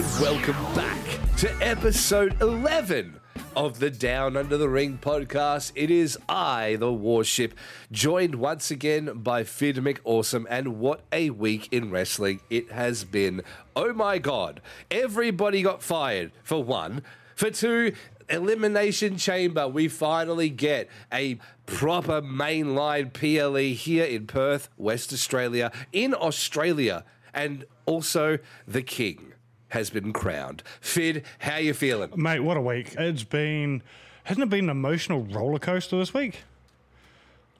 gentlemen, welcome back to episode 11 of the Down Under the Ring podcast. It is I, the Warship, joined once again by Phid McAwesome, and what a week in wrestling it has been. Oh my god, everybody got fired, for one. For two, Elimination Chamber, we finally get a proper mainline PLE here in Perth, West Australia, in Australia, and also the King has been crowned. Phid, how you feeling? Mate, what a week. It's been, hasn't it been an emotional roller coaster this week?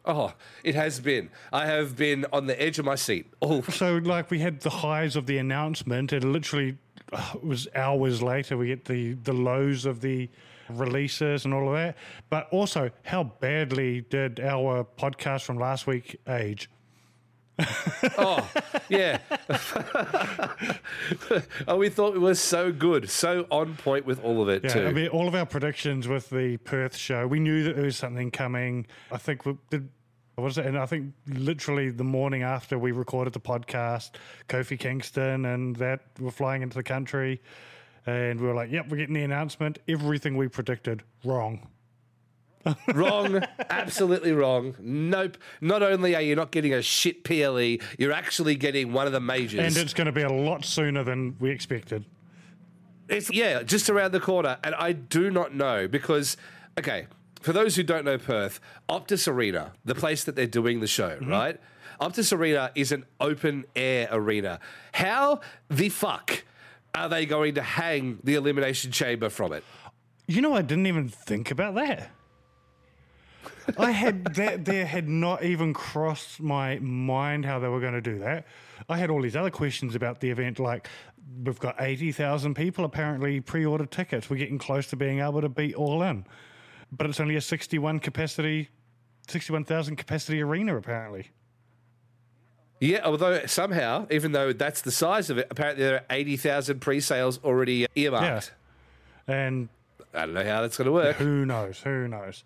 Oh, it has been. I have been on the edge of my seat. Oh, So, like, we had the highs of the announcement, and literally uh, it was hours later we get the, the lows of the releases and all of that. But also, how badly did our podcast from last week age? oh, yeah. oh, we thought it was so good, so on point with all of it Yeah, too. I mean, all of our predictions with the Perth show, we knew that there was something coming. I think we did. What was it? And I think literally the morning after we recorded the podcast, Kofi Kingston and that were flying into the country, and we were like, "Yep, we're getting the announcement." Everything we predicted wrong. Wrong, absolutely wrong. Nope. Not only are you not getting a shit PLE, you're actually getting one of the majors. And it's going to be a lot sooner than we expected. It's yeah, just around the corner, and I do not know because okay, for those who don't know Perth, Optus Arena, the place that they're doing the show, mm-hmm. right? Optus Arena is an open air arena. How the fuck are they going to hang the elimination chamber from it? You know, I didn't even think about that. I had that there had not even crossed my mind how they were going to do that. I had all these other questions about the event, like we've got eighty thousand people apparently pre-ordered tickets. We're getting close to being able to beat all in, but it's only a sixty-one capacity, sixty-one thousand capacity arena apparently. Yeah, although somehow, even though that's the size of it, apparently there are 80,000 pre sales already earmarked. And I don't know how that's going to work. who knows? Who knows?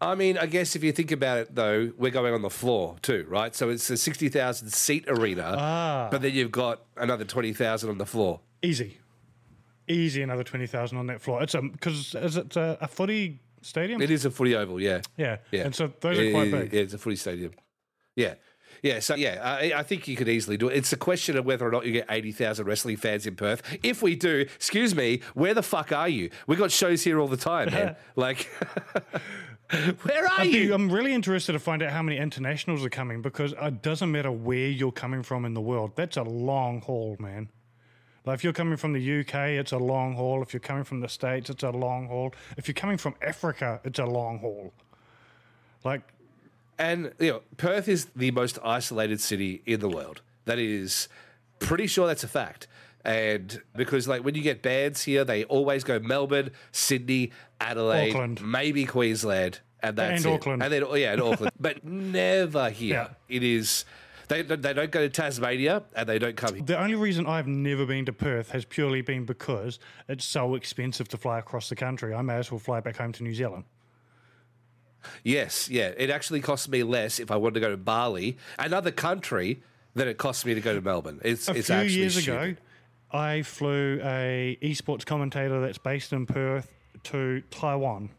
I mean, I guess if you think about it, though, we're going on the floor too, right? So it's a 60,000 seat arena, ah. but then you've got another 20,000 on the floor. Easy, easy. Another twenty thousand on that floor. It's a because is it a, a footy stadium? It is a footy oval, yeah. Yeah, Yeah. and so those are quite big. Yeah, it's a footy stadium. Yeah. Yeah, so yeah, I, I think you could easily do it. It's a question of whether or not you get 80,000 wrestling fans in Perth. If we do, excuse me, where the fuck are you? We got shows here all the time, man. like, where are you? I'm really interested to find out how many internationals are coming because it doesn't matter where you're coming from in the world. That's a long haul, man. Like if you're coming from the UK, it's a long haul. If you're coming from the States, it's a long haul. If you're coming from Africa, it's a long haul. Like, And you know, Perth is the most isolated city in the world. That is pretty sure that's a fact. And because like when you get bands here, they always go Melbourne, Sydney, Adelaide, Auckland. maybe Queensland, and that's And it. Auckland. And then oh, yeah, and Auckland, but never here. Yeah. It is. They, they don't go to Tasmania and they don't come here. the only reason I've never been to Perth has purely been because it's so expensive to fly across the country. I may as well fly back home to New Zealand. Yes, yeah. It actually costs me less if I wanted to go to Bali, another country, than it costs me to go to Melbourne. It's a it's few actually years stupid. ago, I flew a esports commentator that's based in Perth to Taiwan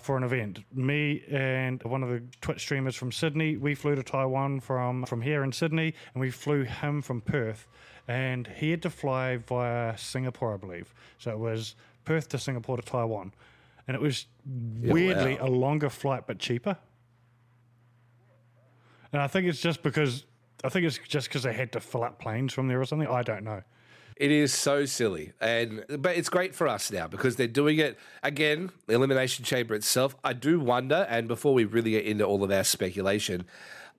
for an event. Me and one of the Twitch streamers from Sydney, we flew to Taiwan from from here in Sydney, and we flew him from Perth, and he had to fly via Singapore, I believe. So it was Perth to Singapore to Taiwan, and it was weirdly wow. a longer flight but cheaper. And I think it's just because I think it's just because they had to fill up planes from there or something. I don't know. It is so silly, and but it's great for us now because they're doing it again. The elimination chamber itself. I do wonder, and before we really get into all of our speculation,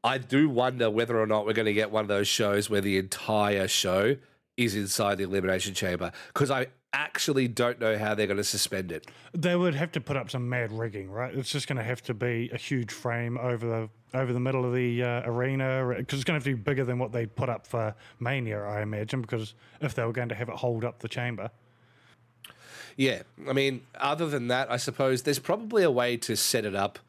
I do wonder whether or not we're going to get one of those shows where the entire show is inside the elimination chamber because I actually don't know how they're going to suspend it. They would have to put up some mad rigging, right? It's just going to have to be a huge frame over the over the middle of the uh, arena because it's going to have to be bigger than what they put up for Mania, I imagine. Because if they were going to have it hold up the chamber, Yeah, I mean, other than that, I suppose there's probably a way to set it up,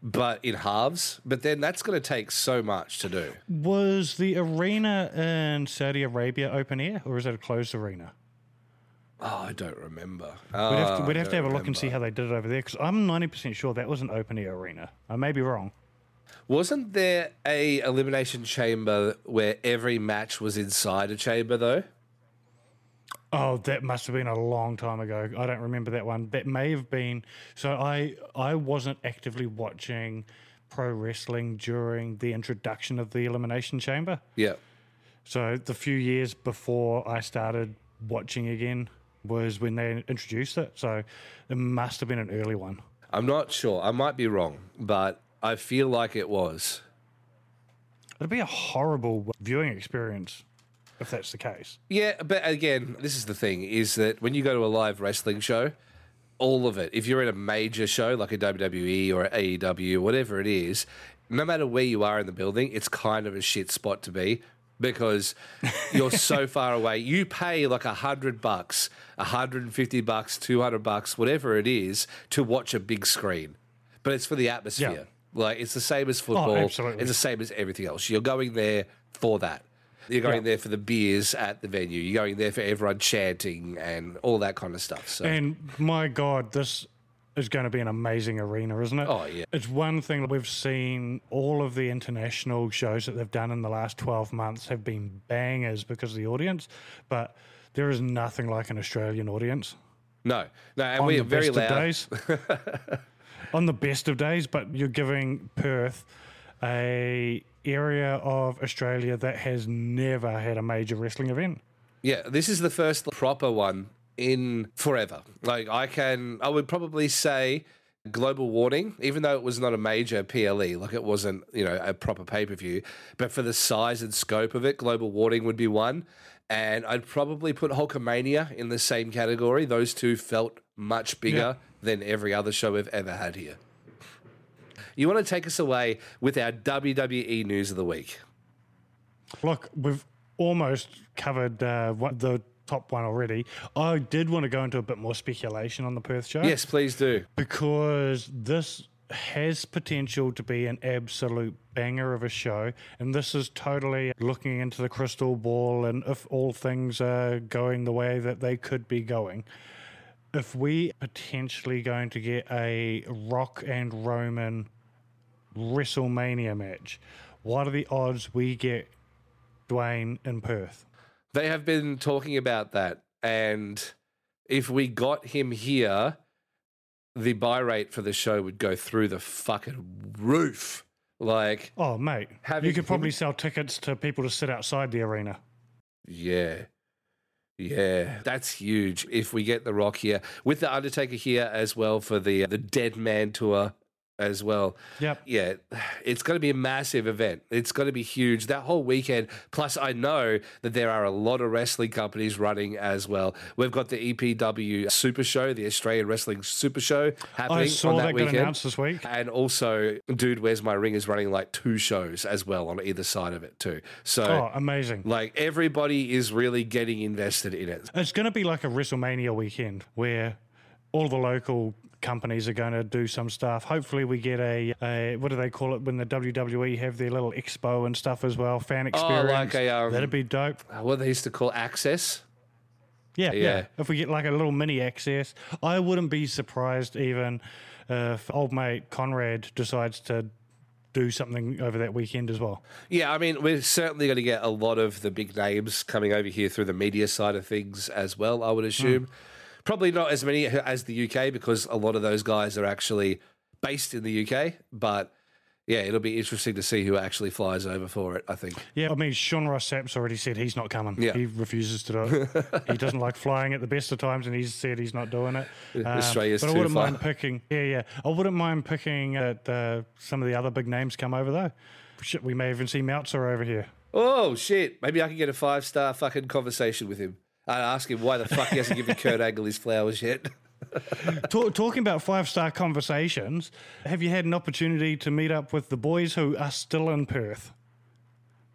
but in halves. But then that's going to take so much to do. was the arena in Saudi Arabia open air or is it a closed arena? Oh, I don't remember. We'd have to, Oh, we'd have, to have a look and see how they did it over there because I'm 90% sure that was an open air arena. I may be wrong. Wasn't there a elimination chamber where every match was inside a chamber though? Oh, that must have been a long time ago. I don't remember that one. That may have been. So I I wasn't actively watching pro wrestling during the introduction of the elimination chamber. Yeah. So the few years before I started watching again was when they introduced it. So it must have been an early one. I'm not sure. I might be wrong, but I feel like it was. It'd be a horrible viewing experience if that's the case. Yeah, but again, this is the thing is that when you go to a live wrestling show, all of it, if you're in a major show like a WWE or AEW, whatever it is, no matter where you are in the building, it's kind of a shit spot to be because you're so far away. You pay like a hundred bucks, a hundred and fifty bucks, two hundred bucks, whatever it is, to watch a big screen. But it's for the atmosphere. Like it's the same as oh, football. absolutely. It's the same as everything else. You're going there for that. You're going Yeah. there for the beers at the venue. You're going there for everyone chanting and all that kind of stuff. So And my God, this is going to be an amazing arena, isn't it? Oh, yeah. It's one thing that we've seen all of the international shows that they've done in the last 12 months have been bangers because of the audience, but there is nothing like an Australian audience. no, no, and we're very best loud. of days. on the best of days, but you're giving Perth a area of Australia that has never had a major wrestling event. Yeah, this is the first proper one in forever. Like I can, I would probably say global warning, even though it was not a major PLE, like it wasn't, you know, a proper pay per view, but for the size and scope of it, global warning would be one. And I'd probably put Hulkamania in the same category. Those two felt much bigger than every other show we've ever had here. You want to take us away with our WWE news of the week? Look, we've almost covered uh, what the top one already. I did want to go into a bit more speculation on the Perth show. Yes, please do. because this has potential to be an absolute banger of a show and this is totally looking into the crystal ball and if all things are going the way that they could be going if we potentially going to get a rock and roman wrestlemania match what are the odds we get dwayne in perth They have been talking about that, and if we got him here, the buy rate for the show would go through the fucking roof. Like, oh mate you could probably him- sell tickets to people to sit outside the arena yeah. Yeah, that's huge. If we get The Rock here, with The Undertaker here as well for the uh, the Dead Man tour as well. yep Yeah, it's going to be a massive event. It's going to be huge that whole weekend. Plus, I know that there are a lot of wrestling companies running as well. We've got the EPW Super Show, the Australian Wrestling Super Show, happening I saw on that, that, weekend. announced this week. And also, Dude, Where's My Ring is running like two shows as well on either side of it, too. So, Oh, amazing. like, everybody is really getting invested in it. It's going to be like a WrestleMania weekend where all the local companies are going to do some stuff. Hopefully, we get a, a what do they call it when the WWE have their little expo and stuff as well, fan experience. Oh, like a, um, That'd be dope. What they used to call Access. Yeah, yeah, yeah. If we get like a little mini access, I wouldn't be surprised even if old mate Conrad decides to do something over that weekend as well. Yeah, I mean, we're certainly going to get a lot of the big names coming over here through the media side of things as well, I would assume. Probably not as many as the UK because a lot of those guys are actually based in the UK. But yeah, it'll be interesting to see who actually flies over for it, I think. Yeah, I mean, Sean Ross Sapp's already said he's not coming. Yeah. He refuses to do it. he doesn't like flying at the best of times, and he's said he's not doing it. Um, Australia's but I wouldn't far. mind picking. Yeah, yeah. I wouldn't mind picking that uh, some of the other big names come over though. Shit, we may even see Meltzer over here. Oh, shit. Maybe I can get a five star fucking conversation with him. I'd ask him why the fuck he hasn't given Kurt Angle his flowers yet. Ta- talking about five star conversations, have you had an opportunity to meet up with the boys who are still in Perth?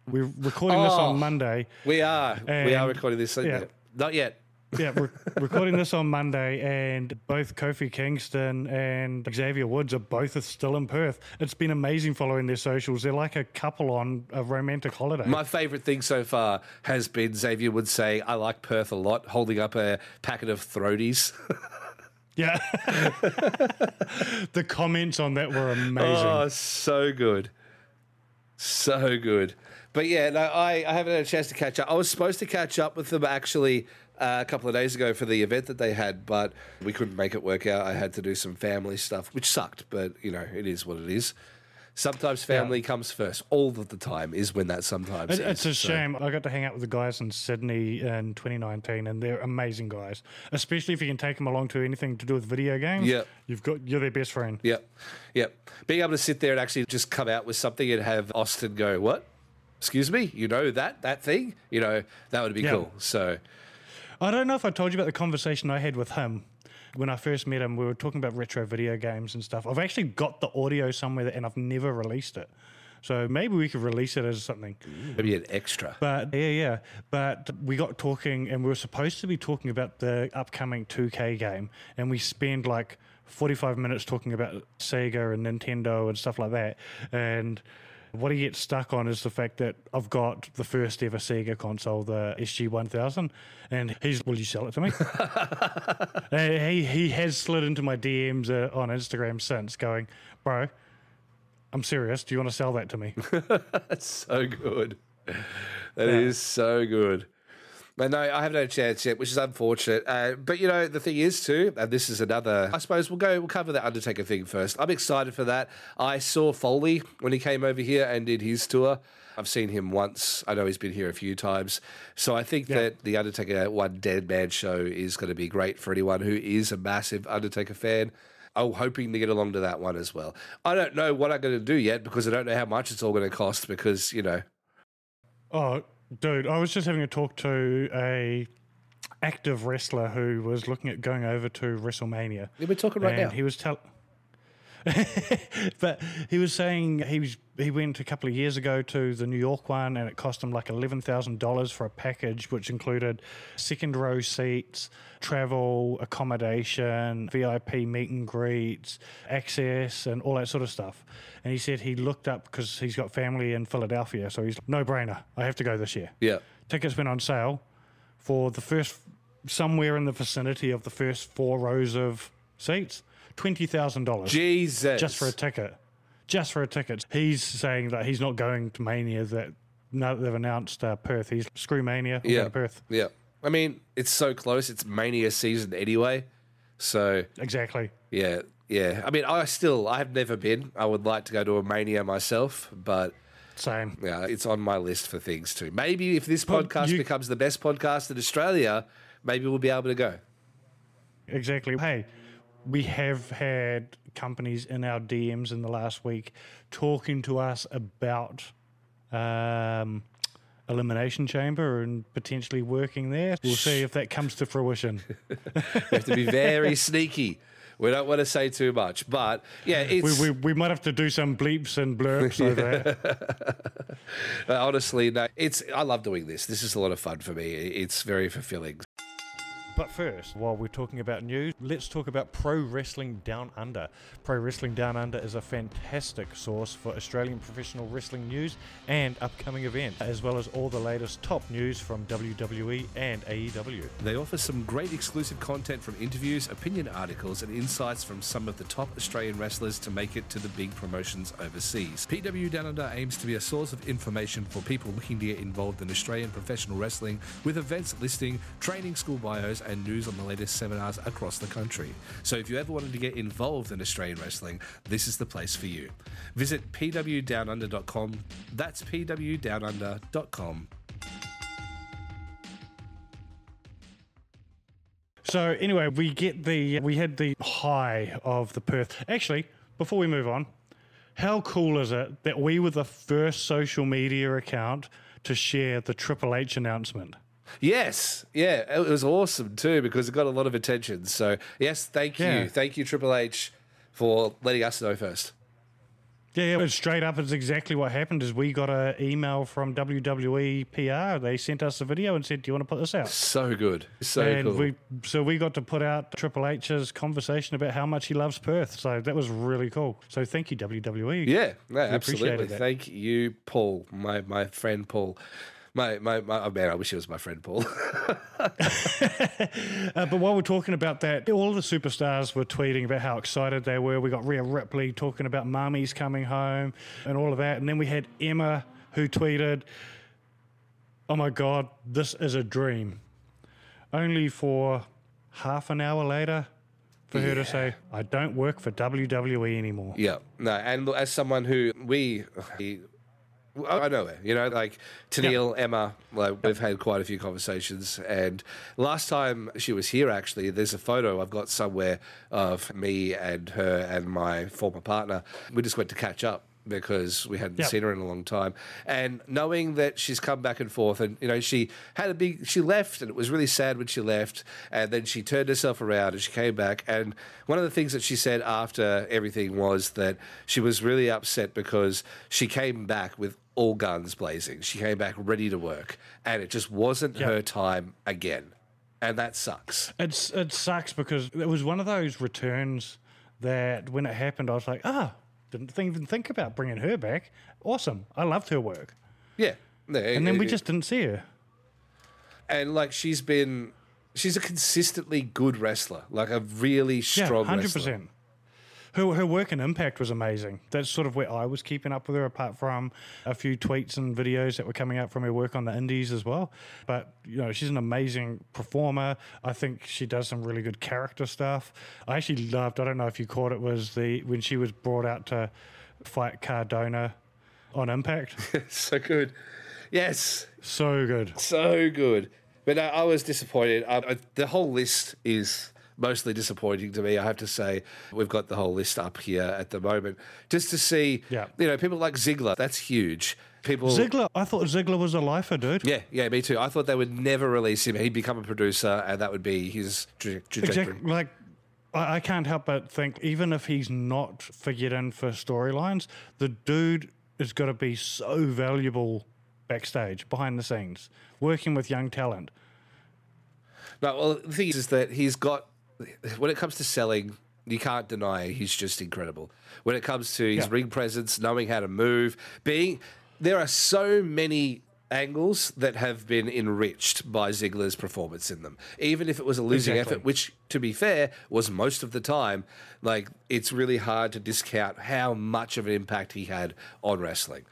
We're recording this Oh. on Monday. We are. we are recording this. yeah. Not yet. Yeah, we're recording this on Monday, and both Kofi Kingston and Xavier Woods are both still in Perth. It's been amazing following their socials. They're like a couple on a romantic holiday. My favourite thing so far has been Xavier would say, I like Perth a lot, holding up a packet of throaties. yeah. the comments on that were amazing. oh, so good. So good. But yeah, no, I, I haven't had a chance to catch up. I was supposed to catch up with them actually uh, a couple of days ago for the event that they had, but we couldn't make it work out. I had to do some family stuff, which sucked, but you know, it is what it is. Sometimes family comes first. All of the time is when that sometimes It- is. It's a So- shame. I got to hang out with the guys in Sydney in 2019, and they're amazing guys. Especially if you can take them along to anything to do with video games. Yeah, you've got you're their best friend. Yep. Yep. Being able to sit there and actually just come out with something and have Austin go, What? Excuse me? You know that that thing? You know, that would be Yeah. cool. So I don't know if I told you about the conversation I had with him when I first met him. We were talking about retro video games and stuff. I've actually got the audio somewhere, and I've never released it. So maybe we could release it as something. maybe an extra. But yeah, yeah. But we got talking, and we were supposed to be talking about the upcoming 2K game, and we spent like 45 minutes talking about Sega and Nintendo and stuff like that. And what he gets stuck on is the fact that I've got the first ever Sega console, the SG 1000, and he's, will you sell it to me? He, he has slid into my DMs uh, on Instagram since, going, bro, I'm serious. Do you want to sell that to me? That's so good. That is so good. But no, I haven't had a chance yet, which is unfortunate. Uh, but you know, the thing is too, and this is another. I suppose we'll go. We'll cover the Undertaker thing first. I'm excited for that. I saw Foley when he came over here and did his tour. I've seen him once. I know he's been here a few times. So I think that the Undertaker One Dead Man show is going to be great for anyone who is a massive Undertaker fan. I'm hoping to get along to that one as well. I don't know what I'm going to do yet because I don't know how much it's all going to cost because, you know, Oh, dude, I was just having a talk to a active wrestler who was looking at going over to WrestleMania. we're talking right and now. he was telling. but he was saying he was he went a couple of years ago to the New York one and it cost him like eleven thousand dollars for a package which included second row seats, travel, accommodation, VIP meet and greets, access, and all that sort of stuff. And he said he looked up because he's got family in Philadelphia, so he's no brainer. I have to go this year. Yeah. Tickets went on sale for the first somewhere in the vicinity of the first four rows of seats. Twenty thousand dollars Jesus. just for a ticket. Just for a ticket. He's saying that he's not going to Mania. That now that they've announced uh, Perth, he's screw Mania. Yeah. Perth. Yeah. I mean, it's so close. It's Mania season anyway. So, Exactly. yeah. Yeah. I mean, I still, I have never been. I would like to go to a Mania myself, but Same. yeah, it's on my list for things too. Maybe if this podcast you- becomes the best podcast in Australia, maybe we'll be able to go. Exactly. Hey, we have had companies in our DMs in the last week talking to us about um, Elimination Chamber and potentially working there. We'll see if that comes to fruition. We have to be very sneaky. We don't want to say too much, but yeah, it's we, we, we might have to do some bleeps and blurps over that. Honestly, no, it's. I love doing this. This is a lot of fun for me. It's very fulfilling. But first, while we're talking about news, let's talk about Pro Wrestling Down Under. Pro Wrestling Down Under is a fantastic source for Australian professional wrestling news and upcoming events, as well as all the latest top news from WWE and AEW. They offer some great exclusive content from interviews, opinion articles, and insights from some of the top Australian wrestlers to make it to the big promotions overseas. PW Down Under aims to be a source of information for people looking to get involved in Australian professional wrestling with events listing, training school bios, and news on the latest seminars across the country. So if you ever wanted to get involved in Australian wrestling, this is the place for you. Visit pwdownunder.com. That's pwdownunder.com. So anyway, we get the we had the high of the Perth. Actually, before we move on, how cool is it that we were the first social media account to share the Triple H announcement? Yes, yeah, it was awesome too because it got a lot of attention. So yes, thank you, thank you Triple H for letting us know first. Yeah, yeah, straight up. It's exactly what happened. Is we got an email from WWE PR. They sent us a video and said, "Do you want to put this out?" So good. So and cool. we so we got to put out Triple H's conversation about how much he loves Perth. So that was really cool. So thank you WWE. yeah, no, absolutely. Thank you, Paul, my my friend Paul. My, my, my, oh man, I wish it was my friend Paul. Uh, but while we're talking about that, all the superstars were tweeting about how excited they were. We got Rhea Ripley talking about mummies coming home and all of that. And then we had Emma who tweeted, Oh my God, this is a dream. Only for half an hour later for her to say, I don't work for WWE anymore. Yeah, no, and as someone who we, I know her, you know, like Tenille, Emma, like we've had quite a few conversations. And last time she was here, actually, there's a photo I've got somewhere of me and her and my former partner. We just went to catch up because we hadn't Yep. seen her in a long time. And knowing that she's come back and forth, and you know, she had a big, she left, and it was really sad when she left. And then she turned herself around and she came back. And one of the things that she said after everything was that she was really upset because she came back with all guns blazing. She came back ready to work, and it just wasn't Yep. her time again. And that sucks. It's it sucks because it was one of those returns that when it happened, I was like, ah, didn't even think about bringing her back. Awesome, I loved her work, Yeah. No, and then we it- just didn't see her. and like she's been, she's a consistently good wrestler, like a really strong Yeah, strong hundred wrestler. Her her work and impact was amazing. That's sort of where I was keeping up with her, apart from a few tweets and videos that were coming out from her work on the indies as well. But you know, she's an amazing performer. I think she does some really good character stuff. I actually loved. I don't know if you caught it was the when she was brought out to fight Cardona on Impact. so good. Yes, so good. so good. But no, I was disappointed. I, I, the whole list is mostly disappointing to me. I have to say, we've got the whole list up here at the moment, just to see. Yeah. You know, people like Ziggler. That's huge. People. Ziggler, I thought Ziggler was a lifer, dude. Yeah, yeah, me too. I thought they would never release him. He'd become a producer, and that would be his tra- trajectory. Exactly. Like, I, can't help but think, even if he's not figured in for storylines, the dude is got to be so valuable backstage, behind the scenes, working with young talent. No, well, the thing is, is that he's got, when it comes to selling, you can't deny he's just incredible. When it comes to his Yeah. ring presence, knowing how to move, being, there are so many angles that have been enriched by Ziggler's performance in them. Even if it was a losing Exactly. effort, which, to be fair, was most of the time, like, it's really hard to discount how much of an impact he had on wrestling.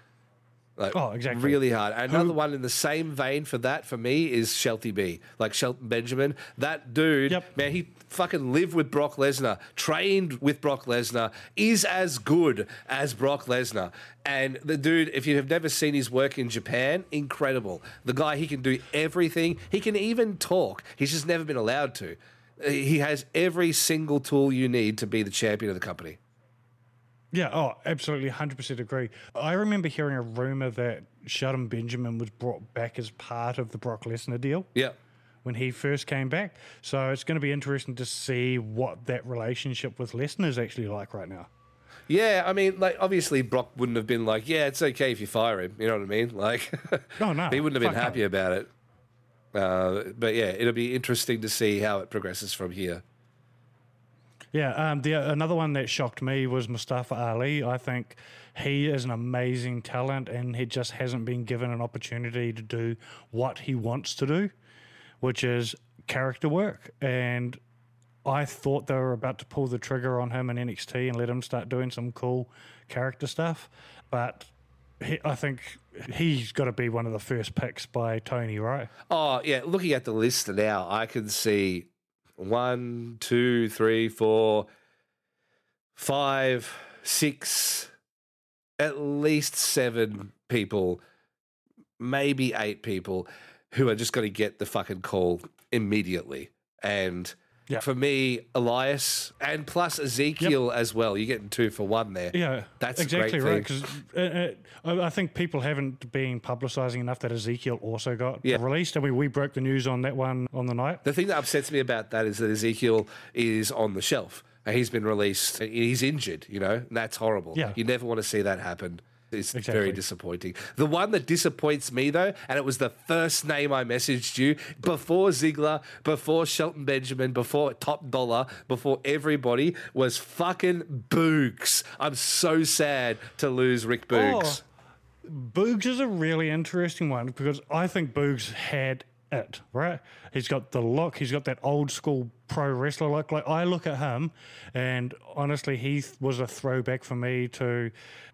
Like, Oh, exactly. Really hard. Another one in the same vein for that for me is Shelty B, like Shelton Benjamin. That dude, Yep. man, he fucking lived with Brock Lesnar, trained with Brock Lesnar, is as good as Brock Lesnar. And the dude, if you have never seen his work in Japan, incredible. The guy, he can do everything. He can even talk. He's just never been allowed to. He has every single tool you need to be the champion of the company. Yeah, oh, absolutely, 100% agree. I remember hearing a rumor that Shelton Benjamin was brought back as part of the Brock Lesnar deal Yeah. when he first came back. So it's going to be interesting to see what that relationship with Lesnar is actually like right now. Yeah, I mean, like obviously Brock wouldn't have been like, yeah, it's okay if you fire him. You know what I mean? Like, Oh, no, he wouldn't have been fuck no. happy about it. Uh, but yeah, it'll be interesting to see how it progresses from here. Yeah, um, the another one that shocked me was Mustafa Ali. I think he is an amazing talent, and he just hasn't been given an opportunity to do what he wants to do, which is character work. And I thought they were about to pull the trigger on him in NXT and let him start doing some cool character stuff, but I think he's got to be one of the first picks by Tony, right? Oh yeah, looking at the list now, I can see one, two, three, four, five, six, at least seven people, maybe eight people who are just going to get the fucking call immediately. And Yeah. for me, Elias and plus Ezekiel as well. You're getting two for one there. Yeah, That's exactly right. Because uh, uh, I think people haven't been publicising enough that Ezekiel also got Yeah. released. I mean, we broke the news on that one on the night. The thing that upsets me about that is that Ezekiel is on the shelf. and he's been released. He's injured, you know, and that's horrible. Yeah. You never want to see that happen. It's very disappointing. The one that disappoints me, though, and it was the first name I messaged you before Ziggler, before Shelton Benjamin, before Top Dolla, before everybody, was fucking Boogs. I'm so sad to lose Rick Boogs. Oh, Boogs is a really interesting one because I think Boogs had it, right? He's got the look, he's got that old school pro wrestler look. Like I look at him and honestly he was a throwback for me to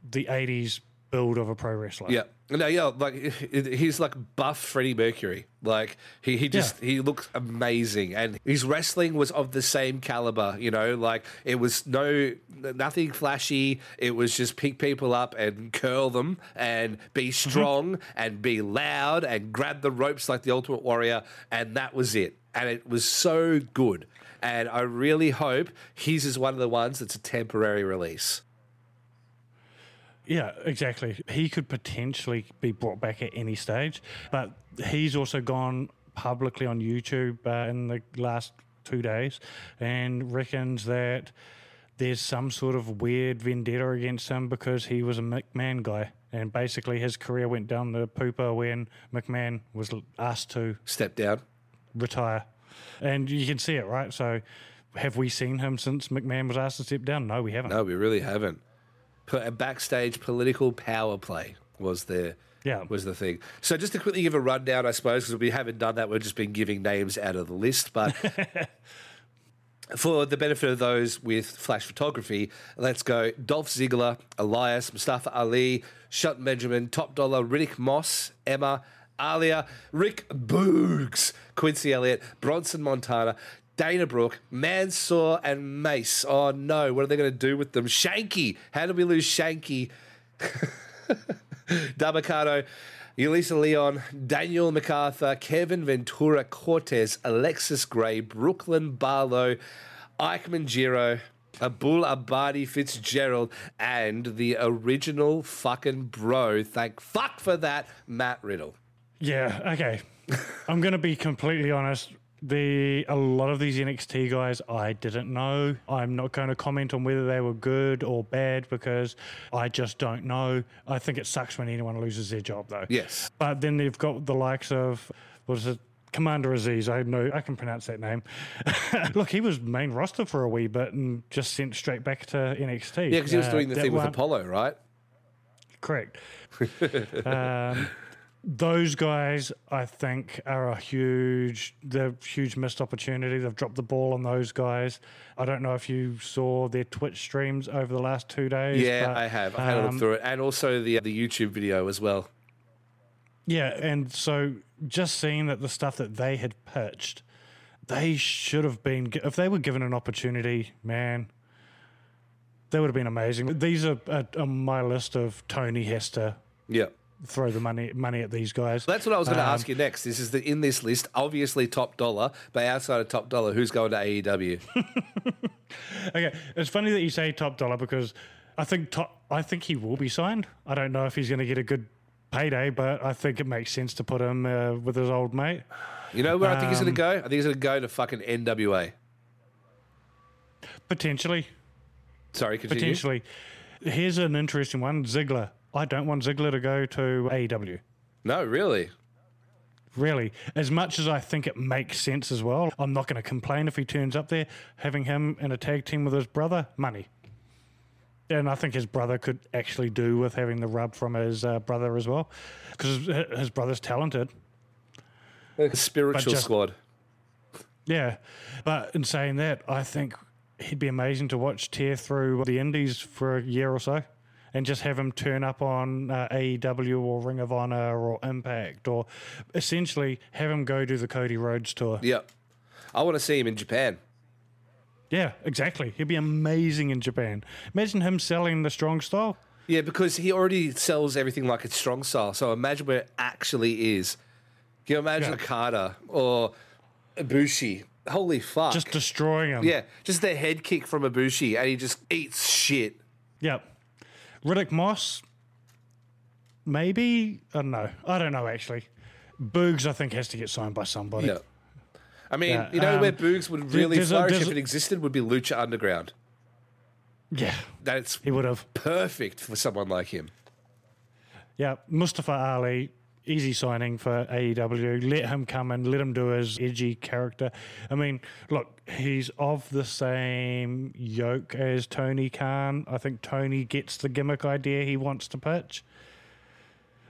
the 80s build of a pro wrestler. Yeah. No, yeah, like he's like buff Freddie Mercury. Like he, he just he looks amazing, and his wrestling was of the same caliber. You know, like it was no nothing flashy. It was just pick people up and curl them, and be mm-hmm. strong and be loud and grab the ropes like the Ultimate Warrior, and that was it. And it was so good. And I really hope his is one of the ones that's a temporary release. Yeah, exactly. He could potentially be brought back at any stage, but he's also gone publicly on YouTube uh, in the last two days and reckons that there's some sort of weird vendetta against him because he was a McMahon guy. And basically, his career went down the pooper when McMahon was asked to Step down. retire. And you can see it, right? So, have we seen him since McMahon was asked to step down? No, we haven't. No, we really haven't. A backstage political power play was the Yeah. was the thing. So just to quickly give a rundown, I suppose, because we haven't done that, we've just been giving names out of the list. But for the benefit of those with flash photography, let's go: Dolph Ziggler, Elias, Mustafa Ali, Shelton Benjamin, Top Dolla, Riddick Moss, Emma. Aliyah, Rick Boogs, Quincy Elliott, Bronson Montana, Dana Brooke, Mansoor, and Mace. Oh no, what are they going to do with them? Shanky. How did we lose Shanky? Dabba-Kato, Elisa Leon, Daniel MacArthur, Kevin Ventura Cortez, Alexis Gray, Brooklyn Barlow, Ikemen Jiro, Abul Abadi Fitzgerald, and the original fucking bro. Thank fuck for that, Matt Riddle. Yeah, okay. I'm going to be completely honest. The a lot of these NXT guys I didn't know. I'm not going to comment on whether they were good or bad because I just don't know. I think it sucks when anyone loses their job though. Yes. But then they've got the likes of what is it? Commander Azeez, I know I can pronounce that name. Look, he was main roster for a wee bit and just sent straight back to NXT. Yeah, because he was Uh, doing the thing with one- Apollo, right? Correct. um, those guys, I think, are a huge, they're huge missed opportunity. They've dropped the ball on those guys. I don't know if you saw their Twitch streams over the last two days. Yeah, but, I have. I had a look um, through it, and also the the YouTube video as well. Yeah, and so just seeing that the stuff that they had pitched, they should have been if they were given an opportunity, man, they would have been amazing. These are uh, on my list of Tony Hester. Yeah. Throw the money money at these guys. That's what I was going to Um, ask you next. This is the in this list, obviously top dollar, but outside of top dollar, who's going to AEW? Okay, it's funny that you say top dollar because I think top, I think he will be signed. I don't know if he's going to get a good payday, but I think it makes sense to put him uh, with his old mate. You know where I think he's going Um, to go? I think he's going to go to fucking NWA. Potentially, Sorry, continue. potentially. Here's an interesting one: Ziggler. I don't want Ziggler to go to AEW. No, really. Really, as much as I think it makes sense as well, I'm not going to complain if he turns up there. Having him in a tag team with his brother, money. And I think his brother could actually do with having the rub from his uh, brother as well, because his brother's talented. A Spiritual just- squad. Yeah, but in saying that, I think he'd be amazing to watch tear through the Indies for a year or so, and just have him turn up on uh, AEW or Ring of Honor or Impact, or essentially have him go do the Cody Rhodes tour. Yep. I want to see him in Japan. Yeah, exactly. He'd be amazing in Japan. Imagine him selling the strong style. Yeah, because he already sells everything like it's strong style. So imagine where it actually is. Can you imagine Yeah. Okada or Ibushi? Holy fuck. Just destroying him. yeah, just the head kick from Ibushi and he just eats shit. Yep. Riddick Moss, maybe. I don't know. I don't know, actually. Boogs, I think, has to get signed by somebody. Yeah. I mean, Yeah, you know um, where Boogs would really there's a- flourish there's if it existed would be Lucha Underground. Yeah, That's he would have. perfect for someone like him. Yeah, Mustafa Ali, easy signing for AEW. Let him come and let him do his edgy character. I mean, look, he's of the same yoke as Tony Khan. I think Tony gets the gimmick idea he wants to pitch.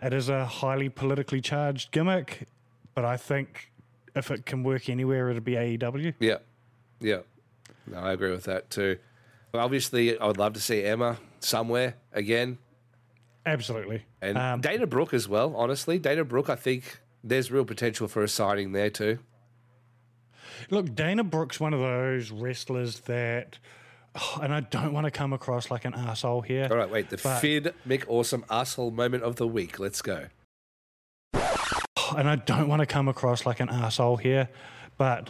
It is a highly politically charged gimmick, but I think if it can work anywhere, it'll be AEW. Yeah, yeah. No, I agree with that too. Obviously, I would love to see Emma somewhere again, Absolutely. and Um, Dana Brooke as well. Honestly, Dana Brooke, I think there's real potential for a signing there too. Look, Dana Brooks, one of those wrestlers that, oh, and I don't want to come across like an asshole here. All right, wait. The But- Fid Mick Awesome asshole moment of the week. Let's go. and I don't want to come across like an asshole here, but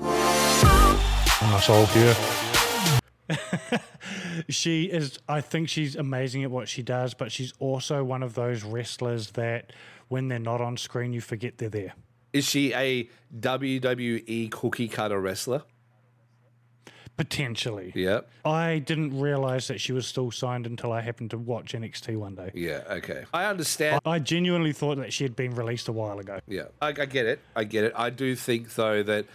asshole here. she is. I think she's amazing at what she does, but she's also one of those wrestlers that, when they're not on screen, you forget they're there. Is she a WWE cookie cutter wrestler? Potentially, Yeah. I didn't realize that she was still signed until I happened to watch NXT one day. Yeah. Okay. I understand. I genuinely thought that she had been released a while ago. Yeah, I, I get it. I get it. I do think though that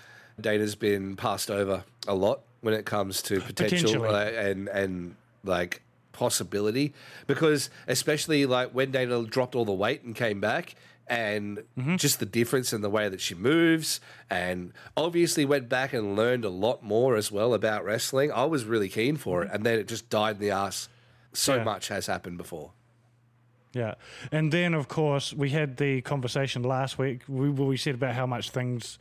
Dana's been passed over a lot when it comes to potential and and like possibility because especially like when Dana dropped all the weight and came back and mm-hmm. just the difference in the way that she moves and obviously went back and learned a lot more as well about wrestling. I was really keen for it mm-hmm. and then it just died in the ass. So Yeah. much has happened before. Yeah, and then of course we had the conversation last week. We we said about how much things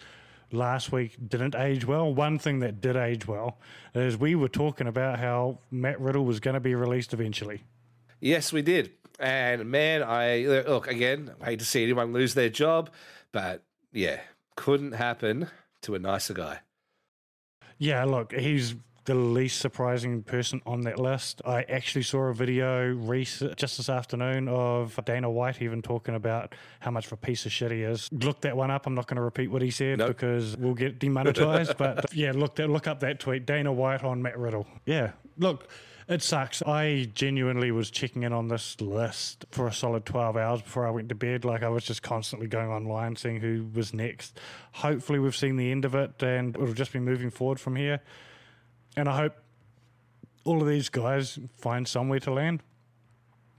last week didn't age well. One thing that did age well is we were talking about how Matt Riddle was going to be released eventually. Yes, we did. And man, I look again. I hate to see anyone lose their job, but yeah, couldn't happen to a nicer guy. Yeah, look, he's the least surprising person on that list. I actually saw a video rec- just this afternoon of Dana White even talking about how much of a piece of shit he is. Look that one up. I'm not going to repeat what he said Nope. because we'll get demonetized. but yeah, look that look up that tweet. Dana White on Matt Riddle. Yeah, look. It sucks. I genuinely was checking in on this list for a solid 12 hours before I went to bed. Like, I was just constantly going online, seeing who was next. Hopefully, we've seen the end of it and it'll just be moving forward from here. And I hope all of these guys find somewhere to land,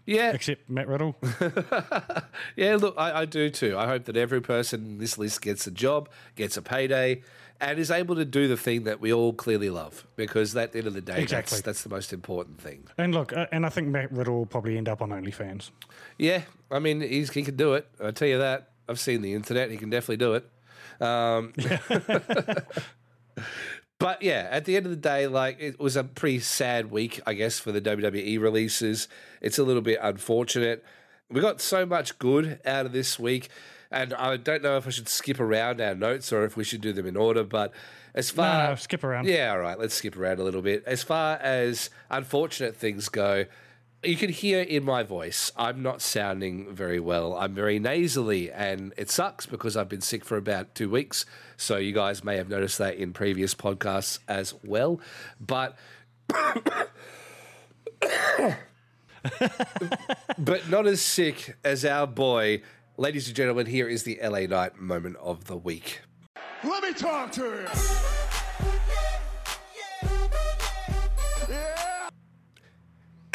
Yeah, except Matt Riddle. yeah. Look, I, I do too. I hope that every person in this list gets a job, gets a payday, and is able to do the thing that we all clearly love. Because at the end of the day, Exactly. that's that's the most important thing. and look, uh, and I think Matt Riddle will probably end up on OnlyFans. Yeah, I mean, he's, he can do it. I tell you that. I've seen the internet. He can definitely do it. Um, but yeah, at the end of the day, like it was a pretty sad week, I guess, for the WWE releases. It's a little bit unfortunate. We got so much good out of this week, and I don't know if I should skip around our notes or if we should do them in order. But as far No, skip around. yeah, all right. Let's skip around a little bit. As far as unfortunate things go, you can hear in my voice, I'm not sounding very well. I'm very nasally, and it sucks because I've been sick for about two weeks. So you guys may have noticed that in previous podcasts as well. But. but not as sick as our boy. Ladies and gentlemen, here is the LA Knight moment of the week. Let me talk to you.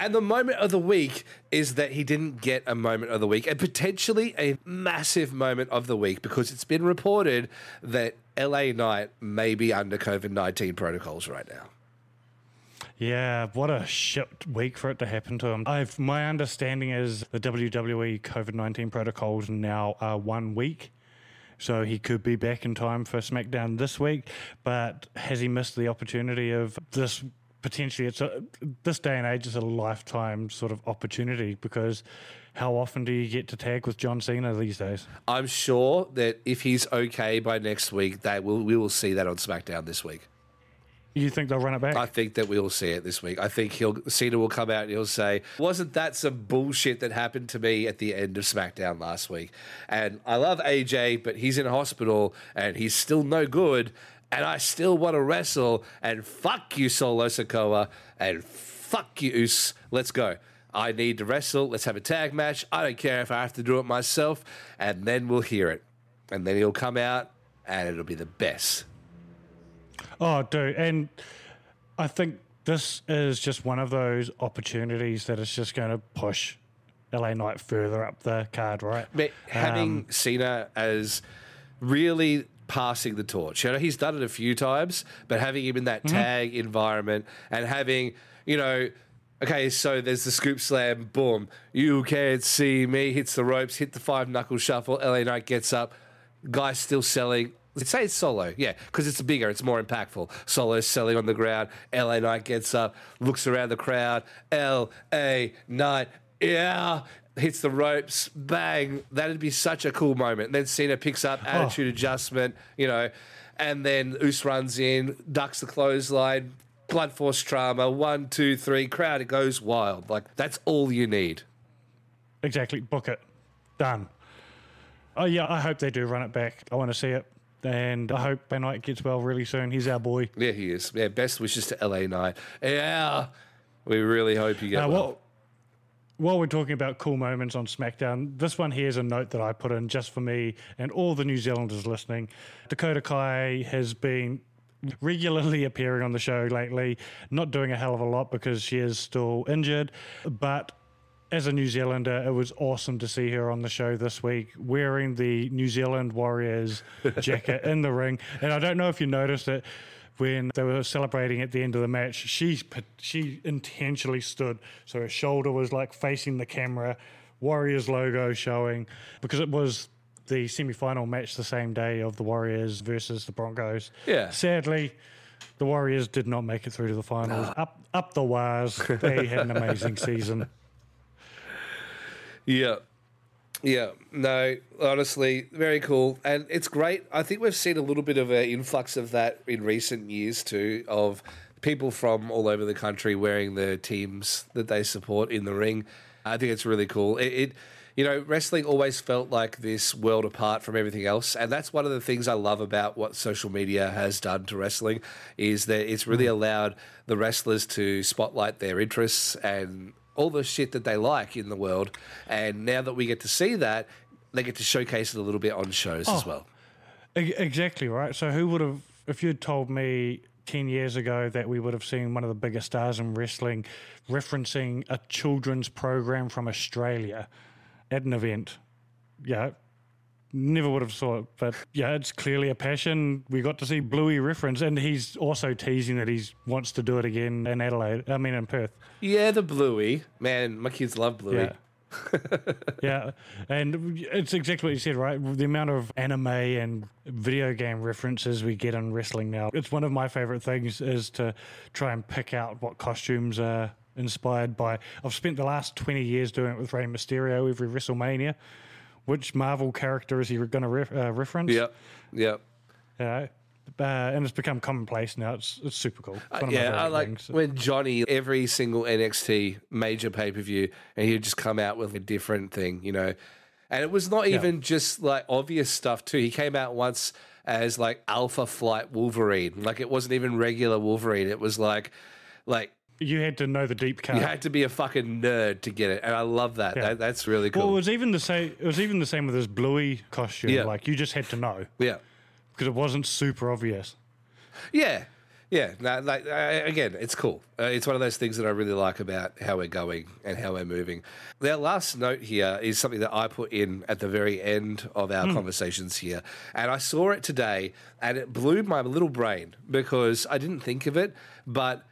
And the moment of the week is that he didn't get a moment of the week, and potentially a massive moment of the week because it's been reported that LA Knight may be under COVID 19 protocols right now. Yeah, what a shit week for it to happen to him. I've my understanding is the WWE COVID nineteen protocols now are one week. So he could be back in time for SmackDown this week, but has he missed the opportunity of this potentially it's a this day and age is a lifetime sort of opportunity because how often do you get to tag with John Cena these days? I'm sure that if he's okay by next week, that will we will see that on SmackDown this week. You think they'll run it back? I think that we will see it this week. I think he'll Cena will come out and he'll say, "Wasn't that some bullshit that happened to me at the end of SmackDown last week?" And I love AJ, but he's in hospital and he's still no good. And I still want to wrestle. And fuck you, Solo Sikoa, and fuck you, Us. Let's go. I need to wrestle. Let's have a tag match. I don't care if I have to do it myself, and then we'll hear it. And then he'll come out, and it'll be the best. Oh, dude, and I think this is just one of those opportunities that is just going to push LA Knight further up the card, right? But having Um, Cena as really passing the torch, you know, he's done it a few times, but having him in that Mm-hmm. tag environment and having, you know, okay, so there's the scoop slam, boom, you can't see me, hits the ropes, hit the five knuckle shuffle, LA Knight gets up, guy's still selling. Let's say it's solo, yeah, because it's bigger, it's more impactful. Solo's selling on the ground. LA Knight gets up, looks around the crowd. LA Knight, yeah, hits the ropes, bang. That'd be such a cool moment. And then Cena picks up attitude adjustment, you know, and then Us runs in, ducks the clothesline, blunt force trauma, one, two, three, crowd, it goes wild. Like, that's all you need. Exactly. Book it. Done. Oh yeah, I hope they do run it back. I want to see it, and I hope Ben Knight gets well really soon. He's our boy. Yeah, he is. Yeah, best wishes to LA Knight. Yeah, we really hope you get Now, well. While we're talking about cool moments on SmackDown, this one here is a note that I put in just for me and all the New Zealanders listening. Dakota Kai has been regularly appearing on the show lately, not doing a hell of a lot because she is still injured, but as a New Zealander, it was awesome to see her on the show this week wearing the New Zealand Warriors jacket in the ring. And I don't know if you noticed it when they were celebrating at the end of the match. She she intentionally stood so her shoulder was like facing the camera, Warriors logo showing because it was the semi-final match the same day of the Warriors versus the Broncos. Yeah. Sadly, the Warriors did not make it through to the finals. Ah. Up up the Wahs. They had an amazing season. Yeah. Yeah, no, honestly, very cool. And it's great. I think we've seen a little bit of an influx of that in recent years too, of people from all over the country wearing the teams that they support in the ring. I think it's really cool. It, it you know, wrestling always felt like this world apart from everything else. And that's one of the things I love about what social media has done to wrestling is that it's really mm. allowed the wrestlers to spotlight their interests and all the shit that they like in the world. And now that we get to see that, they get to showcase it a little bit on shows as oh. well. E- Exactly right. So who would have, if you'd told me ten years ago that we would have seen one of the biggest stars in wrestling referencing a children's program from Australia at an event, yeah, never would have saw it. But yeah, it's clearly a passion. We got to see Bluey reference, and he's also teasing that he wants to do it again in Adelaide. I mean in Perth. Yeah, the Bluey. Man, my kids love Bluey. Yeah. yeah, and it's exactly what you said, right? The amount of anime and video game references we get in wrestling now. It's one of my favorite things is to try and pick out what costumes are inspired by. I've spent the last 20 years doing it with Rey Mysterio every WrestleMania. Which Marvel character is he going to re- uh, reference? Yep. Yep. You know? Uh, and it's become commonplace now. It's, it's super cool. It's one of my Uh, yeah, I like things. when Johnny every single NXT major pay per view, and he'd just come out with a different thing, you know. And it was not even just like obvious stuff too. He came out once as like Alpha Flight Wolverine, like it wasn't even regular Wolverine. It was like, like You had to know the deep cut. you had to be a fucking nerd to get it, and I love that. that that's really Well, it cool. was even the same. It was even the same with his Bluey costume. Yeah. Like you just had to know yeah. because it wasn't super obvious. Yeah, yeah. No, like uh, again, it's cool. Uh, it's one of those things that I really like about how we're going and how we're moving. Our last note here is something that I put in at the very end of our conversations here, and I saw it today, and it blew my little brain because I didn't think of it, but.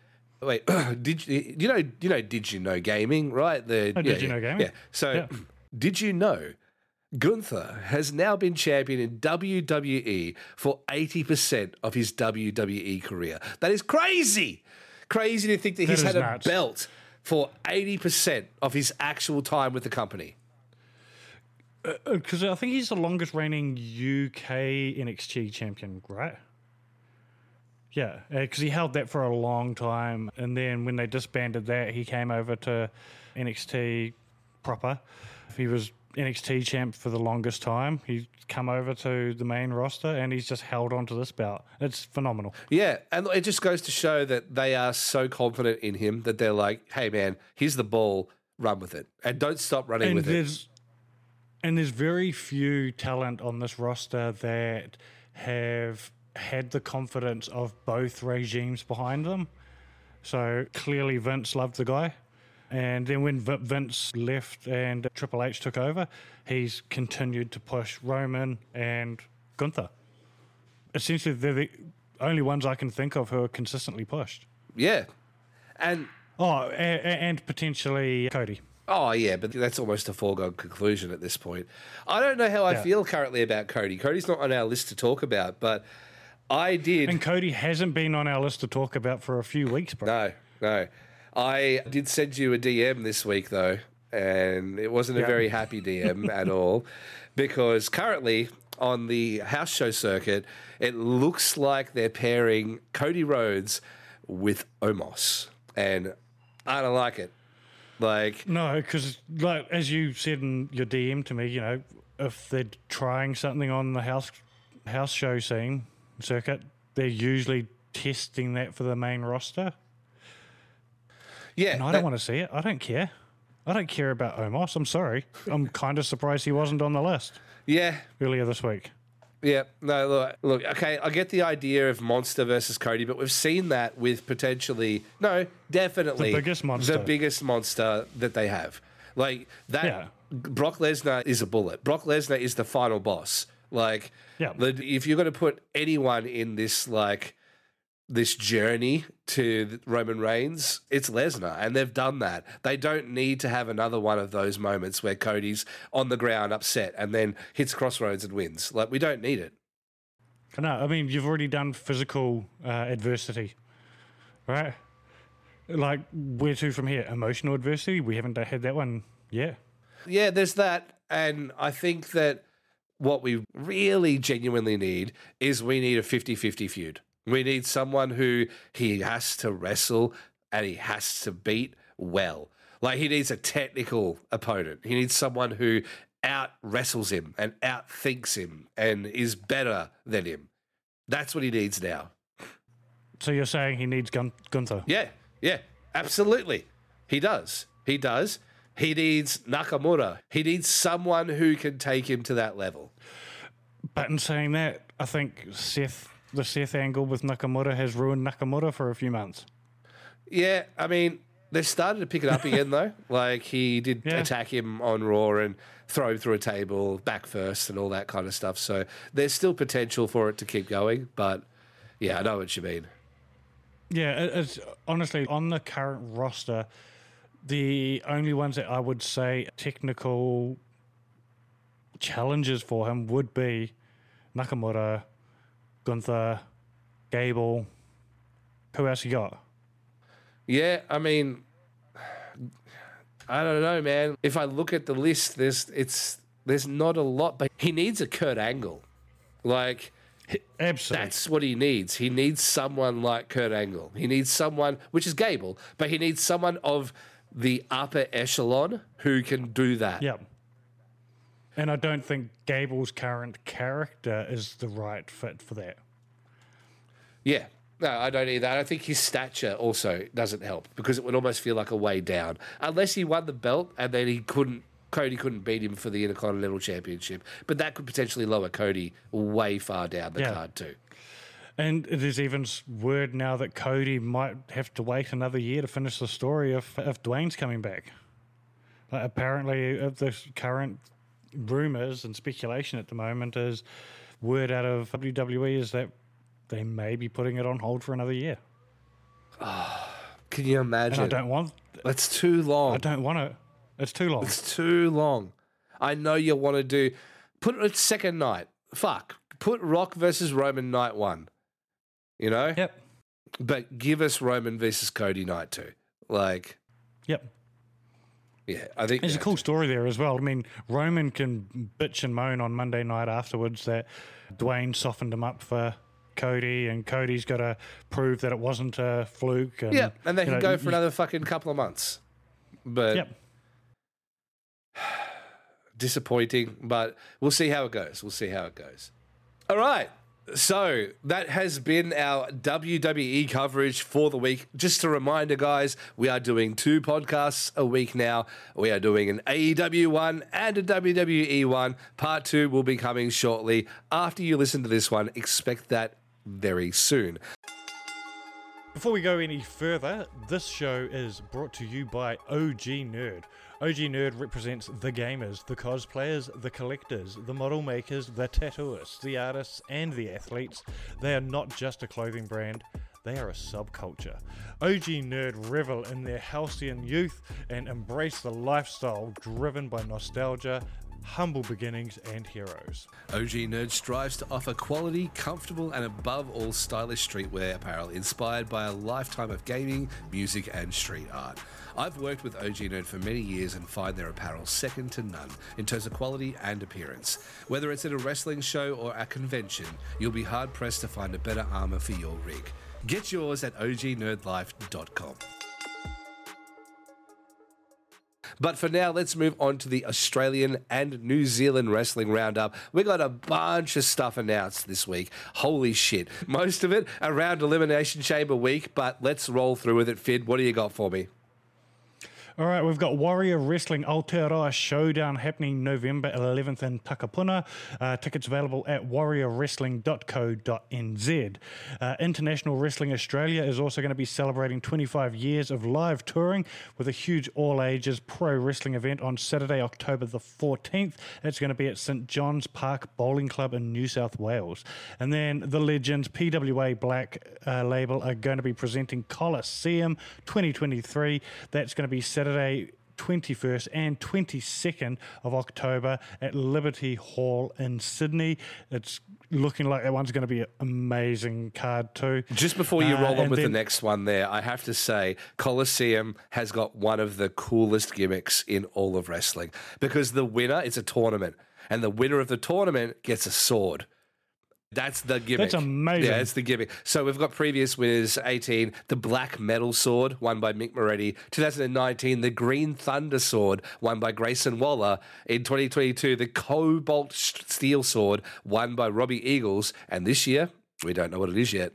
Wait, did you, you know? You know? Did you know gaming? Right? The Oh, Did You Know Gaming? Yeah. So, Yeah. did you know Gunther has now been champion in WWE for 80% of his WWE career. That is crazy. Crazy to think that, he's is had a belt for 80% of his actual time with the company. Uh, uh, because I think he's the longest reigning UK NXT champion, right? Yeah, uh, because he held that for a long time, and then when they disbanded that, he came over to NXT proper. He was NXT champ for the longest time. He's come over to the main roster and he's just held on to this belt. It's phenomenal. Yeah, and it just goes to show that they are so confident in him that they're like, "Hey, man, here's the ball, run with it, and don't stop running And with it." and there's very few talent on this roster that have had the confidence of both regimes behind them. So clearly Vince loved the guy. And then when Vince left and Triple H took over, he's continued to push Roman and Gunther. Essentially, they're the only ones I can think of who are consistently pushed. Yeah, and Oh, and, and potentially Cody. Oh yeah, but that's almost a foregone conclusion at this point. I don't know how I Yeah. feel currently about Cody. Cody's not on our list to talk about, but I did. And Cody hasn't been on our list to talk about for a few weeks, bro. no, no, I did send you a DM this week though, and it wasn't a very happy DM at all, because currently on the house show circuit, it looks like they're pairing Cody Rhodes with Omos, and I don't like it. Like, No, because like as you said in your DM to me, you know, if they're trying something on the house house show scene circuit, they're usually testing that for the main roster. yeah, And I that- don't want to see it. I don't care. I don't care about Omos. I'm sorry. I'm kind of surprised he wasn't on the list yeah, earlier this week. Yeah, no, look, look, okay, I get the idea of monster versus Cody, but we've seen that with potentially, no, definitely The biggest monster. the biggest monster that they have. Like that, Yeah. Brock Lesnar is a bullet. Brock Lesnar is the final boss. Like, Yeah. the, if you're going to put anyone in this, like, this journey to Roman Reigns, it's Lesnar, and they've done that. They don't need to have another one of those moments where Cody's on the ground upset and then hits crossroads and wins. Like we don't need it. No, I mean you've already done physical uh, adversity, right? Like where to from here? Emotional adversity. We haven't had that one yet. Yeah, there's that, and I think that what we really genuinely need is we need a 50-50 feud. We need someone who he has to wrestle and he has to beat well. Like he needs a technical opponent. He needs someone who out wrestles him and out thinks him and is better than him. That's what he needs now. So you're saying he needs Gun- Gunther? Yeah, yeah, absolutely. He does. He does. He needs Nakamura. He needs someone who can take him to that level. But in saying that, I think Seth, the Seth angle with Nakamura has ruined Nakamura for a few months. Yeah, I mean, they started to pick it up again though. Like he did Yeah. attack him on Raw and throw him through a table, back first, and all that kind of stuff. So there's still potential for it to keep going. But yeah, I know what you mean. Yeah, it's honestly on the current roster, the only ones that I would say technical challenges for him would be Nakamura, Gunther, Gable. Who else you got? Yeah, I mean, I don't know, man. If I look at the list, there's it's there's not a lot, but he needs a Kurt Angle. Like Absolutely. that's what he needs. He needs someone like Kurt Angle. He needs someone, which is Gable, but he needs someone of the upper echelon who can do that. Yep. And I don't think Gable's current character is the right fit for that. Yeah. No, I don't either. I think his stature also doesn't help because it would almost feel like a way down. Unless he won the belt and then he couldn't, Cody couldn't beat him for the Intercontinental Championship. But that could potentially lower Cody way far down the Yeah. card too. And there's even word now that Cody might have to wait another year to finish the story if, if Dwayne's coming back. Like apparently, uh, the current rumors and speculation at the moment is word out of WWE is that they may be putting it on hold for another year. Can you And I don't want, That's too long. I don't want it. It's too long. It's too long. I know you want to do. Put it second night. Fuck. Put Rock versus Roman night one. You know? Yep. But give us Roman versus Cody night two. Like, Yep. yeah, I think. There's a cool story there as well. I mean, Roman can bitch and moan on Monday night afterwards that Dwayne softened him up for Cody, and Cody's got to prove that it wasn't a fluke. And, Yeah, and they can know, go you- for another fucking couple of months. But Yep. disappointing, but we'll see how it goes. We'll see how it goes. All right. So that has been our WWE coverage for the week. Just a reminder, guys, we are doing two podcasts a week now. We are doing an AEW one and a WWE one. Part two will be coming shortly. After you listen to this one, expect that very soon. Before we go any further, this show is brought to you by OG Nerd. OG Nerd represents the gamers, the cosplayers, the collectors, the model makers, the tattooists, the artists, and the athletes. They are not just a clothing brand, they are a subculture. OG Nerd revel in their halcyon youth and embrace the lifestyle driven by nostalgia, humble beginnings, and heroes. OG Nerd strives to offer quality, comfortable, and above all stylish streetwear apparel inspired by a lifetime of gaming, music, and street art. I've worked with OG Nerd for many years and find their apparel second to none in terms of quality and appearance. Whether it's at a wrestling show or a convention, you'll be hard pressed to find a better armor for your rig. Get yours at ognerdlife.com. But for now, let's move on to the Australian and New Zealand wrestling roundup. We got a bunch of stuff announced this week. Holy shit. Most of it around Elimination Chamber week, but let's roll through with it. Phid, what do you got for me? All right, we've got Warrior Wrestling Aotearoa Showdown happening November 11th in Takapuna. Uh, tickets available at warriorwrestling.co.nz. Uh, International Wrestling Australia is also going to be celebrating 25 years of live touring with a huge all ages pro wrestling event on Saturday, October the 14th. It's going to be at St John's Park Bowling Club in New South Wales. And then the Legends PWA Black uh, label are going to be presenting Coliseum 2023. That's going to be 21st and 22nd of October at Liberty Hall in Sydney. It's looking like that one's going to be an amazing card too. Just before you Uh, roll on and with the next one there, I have to say Coliseum has got one of the coolest gimmicks in all of wrestling because the winner, it's a tournament, and the winner of the tournament gets a sword. That's the gimmick. That's amazing. Yeah, it's the gimmick. So we've got previous winners 18, the Black Metal Sword, won by Mick Moretti. 2019, the Green Thunder Sword, won by Grayson Waller. In 2022, the Cobalt Steel Sword, won by Robbie Eagles. And this year, we don't know what it is yet.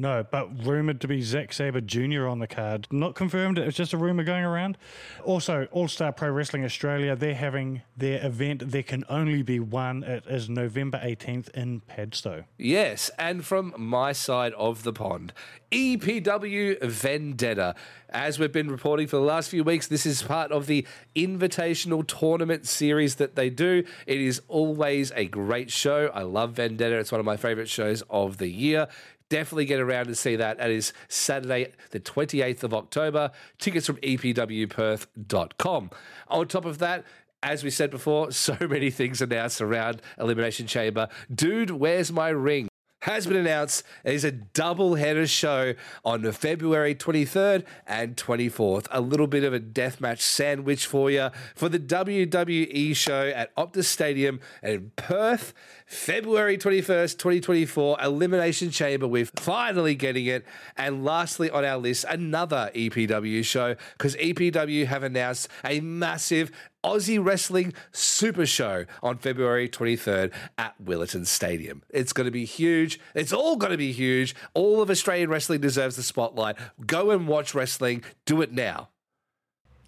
No, but rumored to be Zack Sabre Jr. on the card. Not confirmed, it was just a rumor going around. Also, All Star Pro Wrestling Australia, they're having their event. There can only be one. It is November 18th in Padstow. Yes, and from my side of the pond, EPW Vendetta. As we've been reporting for the last few weeks, this is part of the Invitational Tournament series that they do. It is always a great show. I love Vendetta, it's one of my favorite shows of the year. Definitely get around and see that. That is Saturday, the 28th of October. Tickets from epwperth.com. On top of that, as we said before, so many things announced around Elimination Chamber. Dude, where's my ring? Has been announced it is a double header show on February 23rd and 24th. A little bit of a deathmatch sandwich for you for the WWE show at Optus Stadium in Perth, February 21st, 2024. Elimination Chamber. We're finally getting it. And lastly on our list, another EPW show because EPW have announced a massive Aussie Wrestling Super Show on February 23rd at Willetton Stadium. It's going to be huge. It's all going to be huge. All of Australian wrestling deserves the spotlight. Go and watch wrestling. Do it now.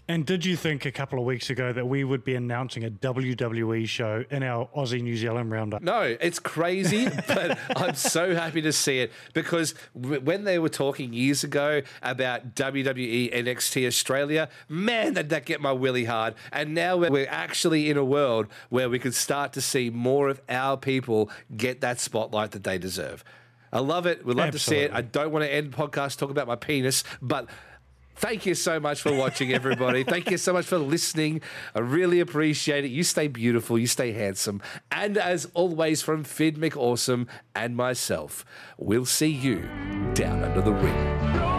And did you think a couple of weeks ago that we would be announcing a WWE show in our Aussie New Zealand roundup? No, it's crazy, but I'm so happy to see it because when they were talking years ago about WWE NXT Australia, man, did that get my willy hard. And now we're- actually in a world where we could start to see more of our people get that spotlight that they deserve. I love it. We'd love to see it. I don't want to end the podcast talking about my penis, but Thank you so much for watching, everybody. Thank you so much for listening. I really appreciate it. You stay beautiful, you stay handsome. And as always, from Phid McAwesome and myself, we'll see you down under the ring.